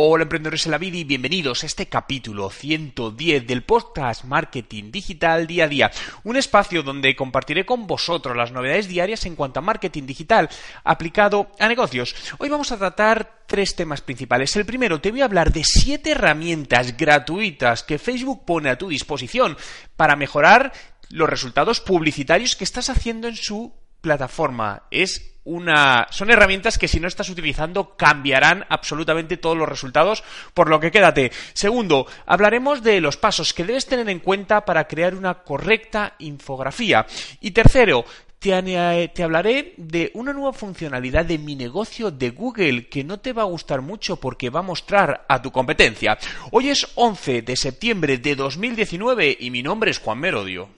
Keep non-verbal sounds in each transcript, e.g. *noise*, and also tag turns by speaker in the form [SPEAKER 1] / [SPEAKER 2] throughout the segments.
[SPEAKER 1] Hola emprendedores en la vida y bienvenidos a este capítulo 110 del podcast Marketing Digital Día a Día, un espacio donde compartiré con vosotros las novedades diarias en cuanto a marketing digital aplicado a negocios. Hoy vamos a tratar tres temas principales. El primero, te voy a hablar de siete herramientas gratuitas que Facebook pone a tu disposición para mejorar los resultados publicitarios que estás haciendo en su plataforma. Es una son herramientas que si no estás utilizando cambiarán absolutamente todos los resultados, por lo que quédate. Segundo, hablaremos de los pasos que debes tener en cuenta para crear una correcta infografía. Y tercero, te, te, hablaré de una nueva funcionalidad de mi negocio de Google que no te va a gustar mucho porque va a mostrar a tu competencia. Hoy es 11 de septiembre de 2019 y mi nombre es Juan Merodio.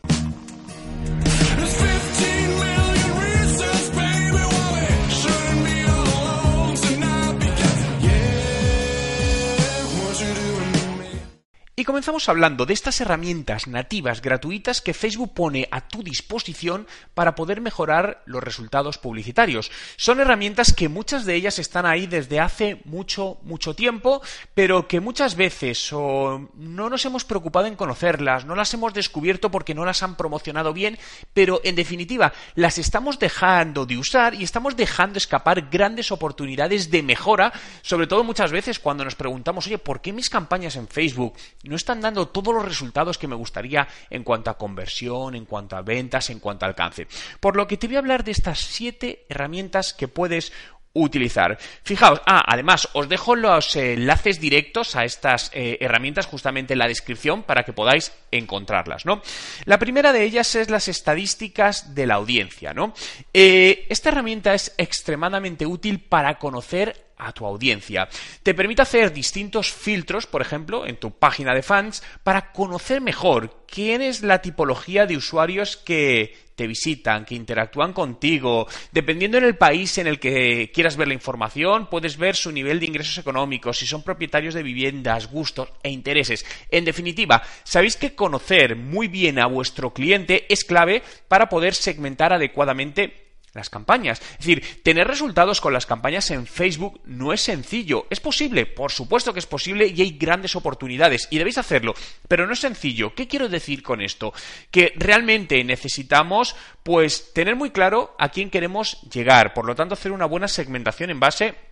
[SPEAKER 1] Comenzamos hablando de estas herramientas nativas gratuitas que Facebook pone a tu disposición para poder mejorar los resultados publicitarios. Son herramientas que muchas de ellas están ahí desde hace mucho, mucho tiempo, pero que muchas veces no nos hemos preocupado en conocerlas, no las hemos descubierto porque no las han promocionado bien, pero en definitiva las estamos dejando de usar y estamos dejando escapar grandes oportunidades de mejora, sobre todo muchas veces cuando nos preguntamos, oye, ¿por qué mis campañas en Facebook no están dando todos los resultados que me gustaría en cuanto a conversión, en cuanto a ventas, en cuanto a alcance. Por lo que te voy a hablar de estas siete herramientas que puedes utilizar. Fijaos, ah, además os dejo los enlaces directos a estas eh, herramientas justamente en la descripción para que podáis encontrarlas, ¿no? La primera de ellas es las estadísticas de la audiencia, ¿no? Eh, esta herramienta es extremadamente útil para conocer a tu audiencia. Te permite hacer distintos filtros, por ejemplo, en tu página de fans, para conocer mejor quién es la tipología de usuarios que te visitan, que interactúan contigo. Dependiendo en el país en el que quieras ver la información, puedes ver su nivel de ingresos económicos, si son propietarios de viviendas, gustos e intereses. En definitiva, sabéis que conocer muy bien a vuestro cliente es clave para poder segmentar adecuadamente las campañas. Es decir, tener resultados con las campañas en Facebook no es sencillo. Es posible, por supuesto que es posible y hay grandes oportunidades y debéis hacerlo, pero no es sencillo. ¿Qué quiero decir con esto? Que realmente necesitamos pues tener muy claro a quién queremos llegar, por lo tanto hacer una buena segmentación en base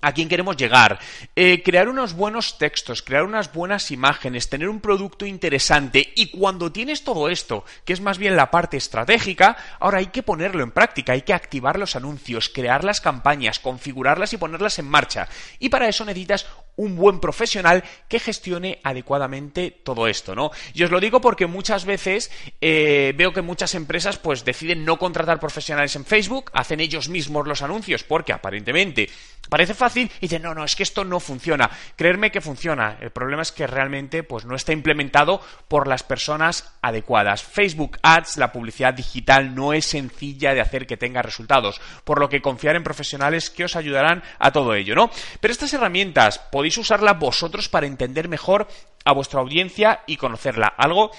[SPEAKER 1] a quién queremos llegar, eh, crear unos buenos textos, crear unas buenas imágenes, tener un producto interesante y cuando tienes todo esto, que es más bien la parte estratégica, ahora hay que ponerlo en práctica, hay que activar los anuncios, crear las campañas, configurarlas y ponerlas en marcha. Y para eso necesitas un buen profesional que gestione adecuadamente todo esto, ¿no? Y os lo digo porque muchas veces eh, veo que muchas empresas pues deciden no contratar profesionales en Facebook, hacen ellos mismos los anuncios porque aparentemente parece fácil y dicen no, no, es que esto no funciona. Creerme que funciona. El problema es que realmente pues no está implementado por las personas adecuadas. Facebook Ads, la publicidad digital no es sencilla de hacer que tenga resultados, por lo que confiar en profesionales que os ayudarán a todo ello, ¿no? Pero estas herramientas podéis usarla vosotros para entender mejor a vuestra audiencia y conocerla. Algo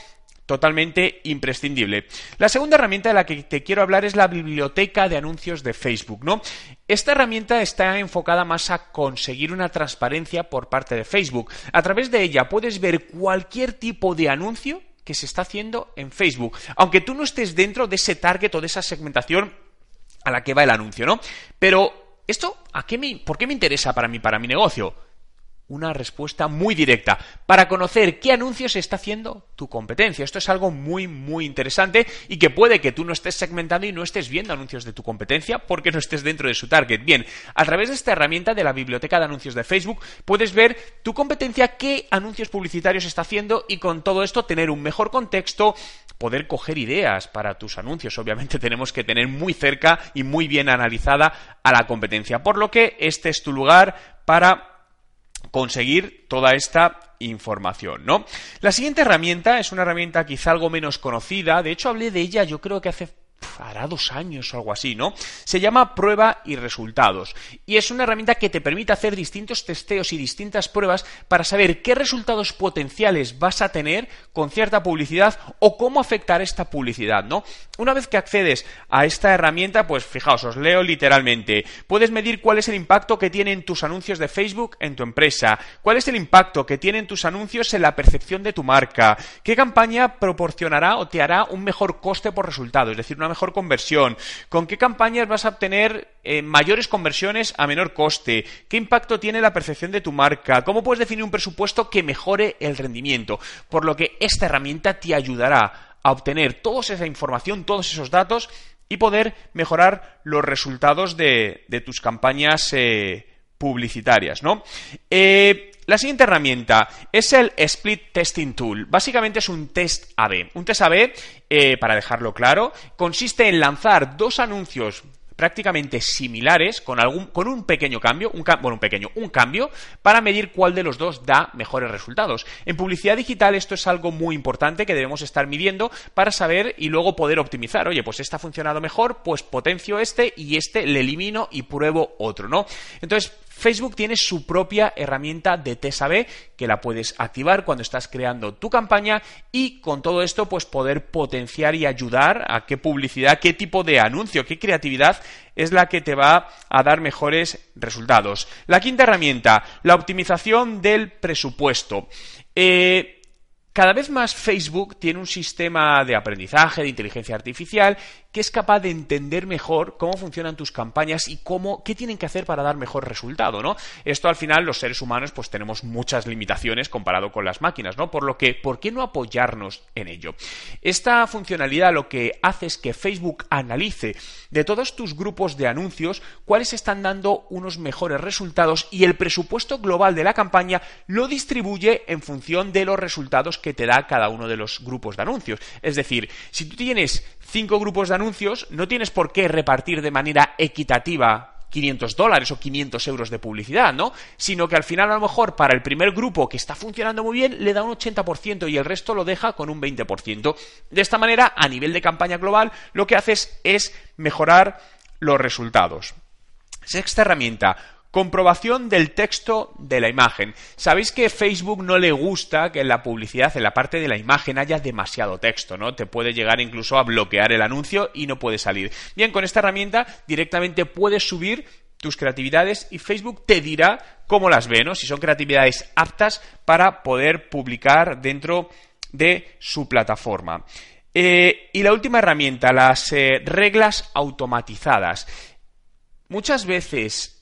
[SPEAKER 1] totalmente imprescindible. La segunda herramienta de la que te quiero hablar es la biblioteca de anuncios de Facebook, ¿no? Esta herramienta está enfocada más a conseguir una transparencia por parte de Facebook. A través de ella puedes ver cualquier tipo de anuncio que se está haciendo en Facebook, aunque tú no estés dentro de ese target o de esa segmentación a la que va el anuncio, ¿no? Pero esto, ¿a qué me, ¿por qué me interesa para mí, para mi negocio? Una respuesta muy directa para conocer qué anuncios está haciendo tu competencia. Esto es algo muy, muy interesante y que puede que tú no estés segmentando y no estés viendo anuncios de tu competencia porque no estés dentro de su target. Bien, a través de esta herramienta de la biblioteca de anuncios de Facebook puedes ver tu competencia, qué anuncios publicitarios está haciendo y con todo esto tener un mejor contexto, poder coger ideas para tus anuncios. Obviamente *laughs* tenemos que tener muy cerca y muy bien analizada a la competencia. Por lo que este es tu lugar para conseguir toda esta información, ¿no? La siguiente herramienta es una herramienta quizá algo menos conocida, de hecho hablé de ella yo creo que hace hará dos años o algo así, ¿no? Se llama prueba y resultados. Y es una herramienta que te permite hacer distintos testeos y distintas pruebas para saber qué resultados potenciales vas a tener con cierta publicidad o cómo afectar esta publicidad, ¿no? Una vez que accedes a esta herramienta, pues fijaos, os leo literalmente. Puedes medir cuál es el impacto que tienen tus anuncios de Facebook en tu empresa, cuál es el impacto que tienen tus anuncios en la percepción de tu marca, qué campaña proporcionará o te hará un mejor coste por resultado, es decir, una mejor conversión, con qué campañas vas a obtener eh, mayores conversiones a menor coste, qué impacto tiene la percepción de tu marca, cómo puedes definir un presupuesto que mejore el rendimiento. Por lo que esta herramienta te ayudará a obtener toda esa información, todos esos datos y poder mejorar los resultados de, tus campañas eh, publicitarias, ¿no? Eh, la siguiente herramienta es el Split Testing Tool. Básicamente es un test AB. Un test AB, eh, para dejarlo claro, consiste en lanzar dos anuncios prácticamente similares con algún con un pequeño cambio, un bueno, un pequeño, un cambio para medir cuál de los dos da mejores resultados. En publicidad digital esto es algo muy importante que debemos estar midiendo para saber y luego poder optimizar. Oye, pues este ha funcionado mejor, pues potencio este y este le elimino y pruebo otro, ¿no? Entonces, Facebook tiene su propia herramienta de test AB que la puedes activar cuando estás creando tu campaña y con todo esto pues poder potenciar y ayudar a qué publicidad, qué tipo de anuncio, qué creatividad es la que te va a dar mejores resultados. La quinta herramienta, la optimización del presupuesto. Eh, cada vez más Facebook tiene un sistema de aprendizaje, de inteligencia artificial, que es capaz de entender mejor cómo funcionan tus campañas y cómo, qué tienen que hacer para dar mejor resultado, ¿no? Esto al final los seres humanos pues tenemos muchas limitaciones comparado con las máquinas, ¿no? Por lo que, ¿por qué no apoyarnos en ello? Esta funcionalidad lo que hace es que Facebook analice de todos tus grupos de anuncios cuáles están dando unos mejores resultados y el presupuesto global de la campaña lo distribuye en función de los resultados que te da cada uno de los grupos de anuncios. Es decir, si tú tienes cinco grupos de anuncios, no tienes por qué repartir de manera equitativa 500 dólares o 500 euros de publicidad, ¿no? Sino que al final a lo mejor para el primer grupo que está funcionando muy bien le da un 80% y el resto lo deja con un 20%. De esta manera, a nivel de campaña global, lo que haces es mejorar los resultados. Sexta herramienta, Comprobación del texto de la imagen. Sabéis que Facebook no le gusta que en la publicidad, en la parte de la imagen, haya demasiado texto, ¿no? Te puede llegar incluso a bloquear el anuncio y no puede salir. Bien, con esta herramienta directamente puedes subir tus creatividades y Facebook te dirá cómo las ve, ¿no? Si son creatividades aptas para poder publicar dentro de su plataforma. Eh, y la última herramienta, las eh, reglas automatizadas. Muchas veces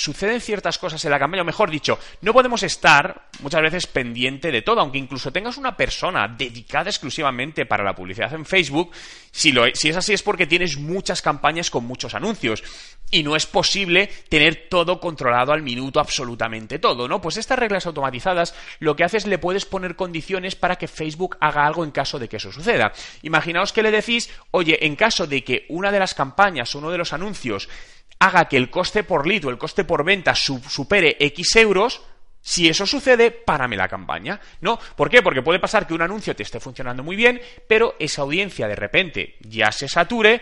[SPEAKER 1] suceden ciertas cosas en la campaña, o mejor dicho, no podemos estar muchas veces pendiente de todo, aunque incluso tengas una persona dedicada exclusivamente para la publicidad en Facebook, si, es así es porque tienes muchas campañas con muchos anuncios y no es posible tener todo controlado al minuto, absolutamente todo, ¿no? Pues estas reglas automatizadas lo que haces le puedes poner condiciones para que Facebook haga algo en caso de que eso suceda. Imaginaos que le decís, oye, en caso de que una de las campañas, uno de los anuncios, haga que el coste por lead o el coste por venta supere X euros, si eso sucede, párame la campaña. ¿No? ¿Por qué? Porque puede pasar que un anuncio te esté funcionando muy bien, pero esa audiencia de repente ya se sature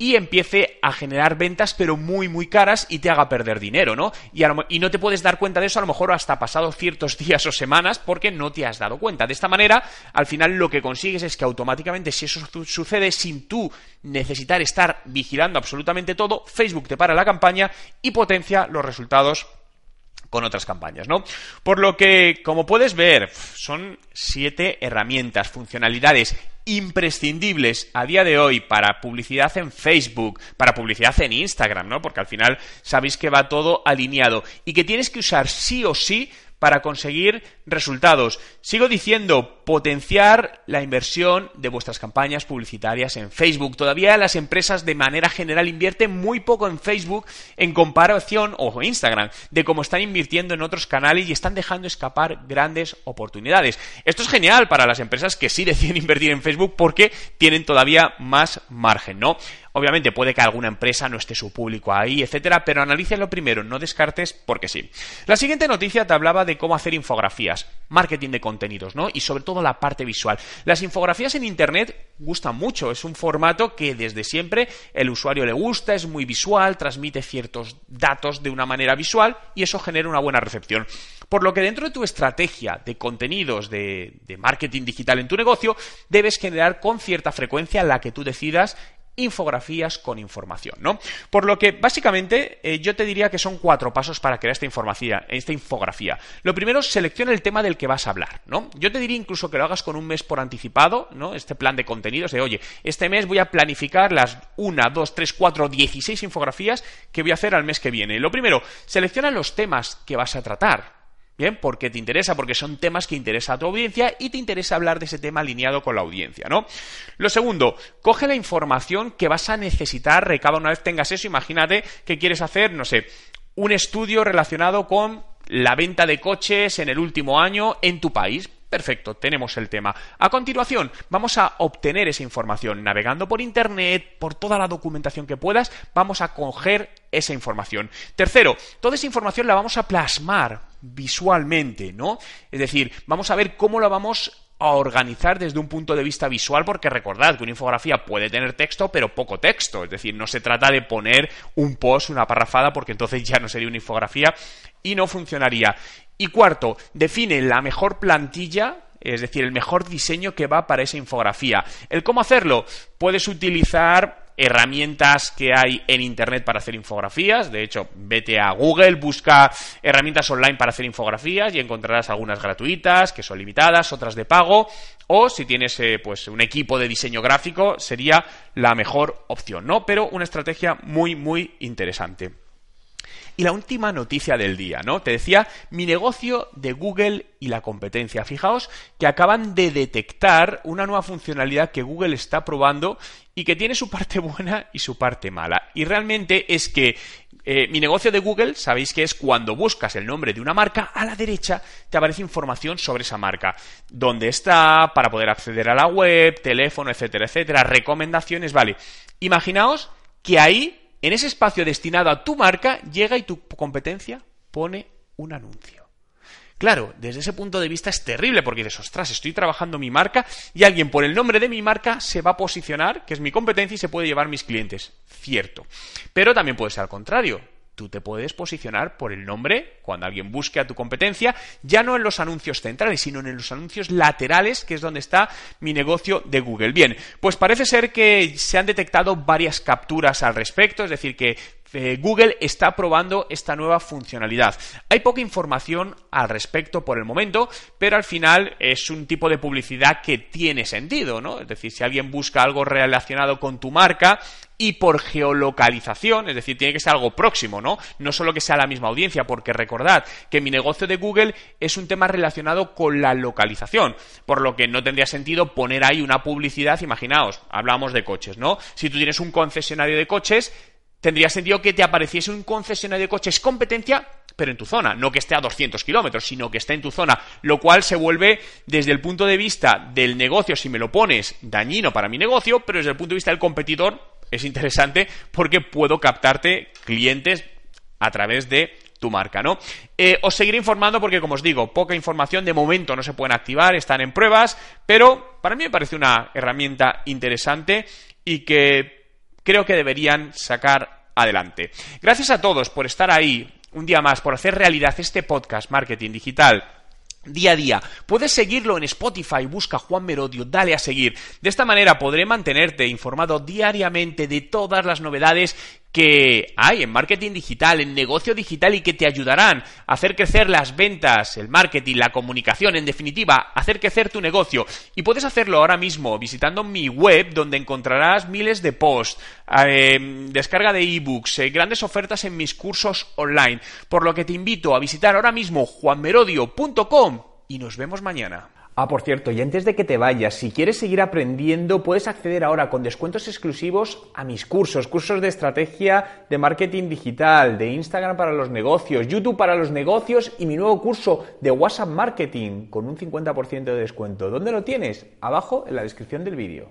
[SPEAKER 1] y empiece a generar ventas pero muy muy caras y te haga perder dinero, ¿no? Y, no te puedes dar cuenta de eso a lo mejor hasta pasado ciertos *laughs* días o semanas porque no te has dado cuenta. De esta manera, al final lo que consigues es que automáticamente si eso sucede sin tú necesitar estar vigilando absolutamente todo, Facebook te para la campaña y potencia los resultados con otras campañas, ¿no? Por lo que, como puedes ver, son siete herramientas, funcionalidades imprescindibles a día de hoy para publicidad en Facebook, para publicidad en Instagram, ¿no? Porque al final sabéis que va todo alineado y que tienes que usar sí o sí para conseguir resultados. Sigo diciendo, potenciar la inversión de vuestras campañas publicitarias en Facebook. Todavía las empresas de manera general invierten muy poco en Facebook en comparación, o Instagram, de cómo están invirtiendo en otros canales y están dejando escapar grandes oportunidades. Esto es genial para las empresas que sí *laughs* deciden invertir en Facebook porque tienen todavía más margen, ¿no? Obviamente puede que alguna empresa no esté su público ahí, etcétera, pero analícenlo primero, no descartes porque sí. La siguiente noticia te hablaba de cómo hacer infografías. Marketing de contenidos, ¿no? Y sobre todo la parte visual. Las infografías en Internet gustan mucho, es un formato que desde siempre el usuario le gusta, es muy visual, transmite ciertos datos de una manera visual y eso genera una buena recepción. Por lo que dentro de tu estrategia de contenidos de marketing digital en tu negocio, debes generar con cierta frecuencia la que tú decidas infografías con información, ¿no? Por lo que básicamente eh, yo te diría que son cuatro pasos para crear esta, esta infografía. Lo primero, selecciona el tema del que vas a hablar, ¿no? Yo te diría incluso que lo hagas con un mes por anticipado, ¿no? Este plan de contenidos de, oye, este mes voy a planificar las 1, 2, 3, 4, 16 infografías que voy a hacer al mes que viene. Lo primero, selecciona los temas que vas a tratar, Bien, porque te interesa, porque son temas que interesa a tu audiencia y te interesa hablar de ese tema alineado con la audiencia, ¿no? Lo segundo, coge la información que vas a necesitar, recaba una vez tengas eso, imagínate que quieres hacer, no sé, un estudio relacionado con la venta de coches en el último año en tu país. Perfecto, tenemos el tema. A continuación, vamos a obtener esa información navegando por Internet, por toda la documentación que puedas, vamos a coger esa información. Tercero, toda esa información la vamos a plasmar visualmente, ¿no? Es decir, vamos a ver cómo la vamos a organizar desde un punto de vista visual, porque recordad que una infografía puede tener texto, pero poco texto. Es decir, no se trata de poner un post, una parrafada, porque entonces ya no sería una infografía y no funcionaría. Y cuarto, define la mejor plantilla es decir, el mejor diseño que va para esa infografía. ¿El cómo hacerlo? Puedes utilizar herramientas que hay en Internet para hacer infografías. De hecho, vete a Google, busca herramientas online para hacer infografías y encontrarás algunas gratuitas, que son limitadas, otras de pago. O si tienes eh, pues un equipo de diseño gráfico, sería la mejor opción, ¿no? Pero una estrategia muy, muy interesante. Y la última noticia del día, ¿no? Te decía mi negocio de Google y la competencia. Fijaos que acaban de detectar una nueva funcionalidad que Google está probando y que tiene su parte *laughs* buena y su parte mala. Y realmente es que eh, mi negocio de Google, sabéis que es cuando buscas el nombre de una marca, a la derecha te aparece información sobre esa marca. Dónde está, para poder acceder a la web, teléfono, etcétera, etcétera, recomendaciones, vale. Imaginaos que ahí en ese espacio destinado a tu marca llega y tu competencia pone un anuncio. Claro, desde ese punto de vista es terrible porque dices, ostras, estoy trabajando mi marca y alguien por el nombre de mi marca se va a posicionar, que es mi competencia y se puede llevar mis clientes. Cierto. Pero también puede ser al contrario tú te puedes posicionar por el nombre cuando alguien busque a tu competencia, ya no en los anuncios centrales, sino en los anuncios laterales, que es donde está mi negocio de Google. Bien, pues parece ser que se han detectado varias capturas al respecto, es decir, que eh, Google está probando esta nueva funcionalidad. Hay poca información al respecto por el momento, pero al final es un tipo de publicidad que tiene sentido, ¿no? Es decir, si alguien busca algo relacionado con tu marca y por geolocalización, es decir, tiene que ser algo próximo, ¿no? No solo que sea la misma audiencia, porque recordad que mi negocio de Google es un tema relacionado con la localización, por lo que no tendría sentido poner ahí una publicidad, imaginaos, hablamos de coches, ¿no? Si tú tienes un concesionario de coches, tendría sentido que te apareciese un concesionario de coches competencia, pero en tu zona, no que esté a 200 kilómetros, sino que esté en tu zona, lo cual se vuelve desde el punto de vista del negocio, si me lo pones, dañino para mi negocio, pero desde el punto de vista del competidor es interesante porque puedo captarte clientes a través de tu marca, ¿no? Eh, os seguiré informando porque, como os digo, poca información de momento no se pueden activar, están en pruebas, pero para mí me parece una herramienta interesante y que creo que deberían sacar adelante. Gracias a todos por estar ahí un día más, por hacer realidad este podcast Marketing Digital día a día. Puedes seguirlo en Spotify, busca Juan Merodio, dale a seguir. De esta manera podré mantenerte informado diariamente de todas las novedades que hay en marketing digital, en negocio digital y que te ayudarán a hacer crecer las ventas, el marketing, la comunicación, en definitiva, hacer crecer tu negocio. Y puedes hacerlo ahora mismo visitando mi web donde encontrarás miles de posts, eh, descarga de ebooks, eh, grandes ofertas en mis cursos online. Por lo que te invito a visitar ahora mismo juanmerodio.com y nos vemos mañana.
[SPEAKER 2] Ah, por cierto, y antes de que te vayas, si quieres seguir aprendiendo, puedes acceder ahora con descuentos exclusivos a mis cursos, cursos de estrategia de marketing digital, de Instagram para los negocios, YouTube para los negocios y mi nuevo curso de WhatsApp Marketing con un 50% de descuento. ¿Dónde lo tienes? Abajo en la descripción del vídeo.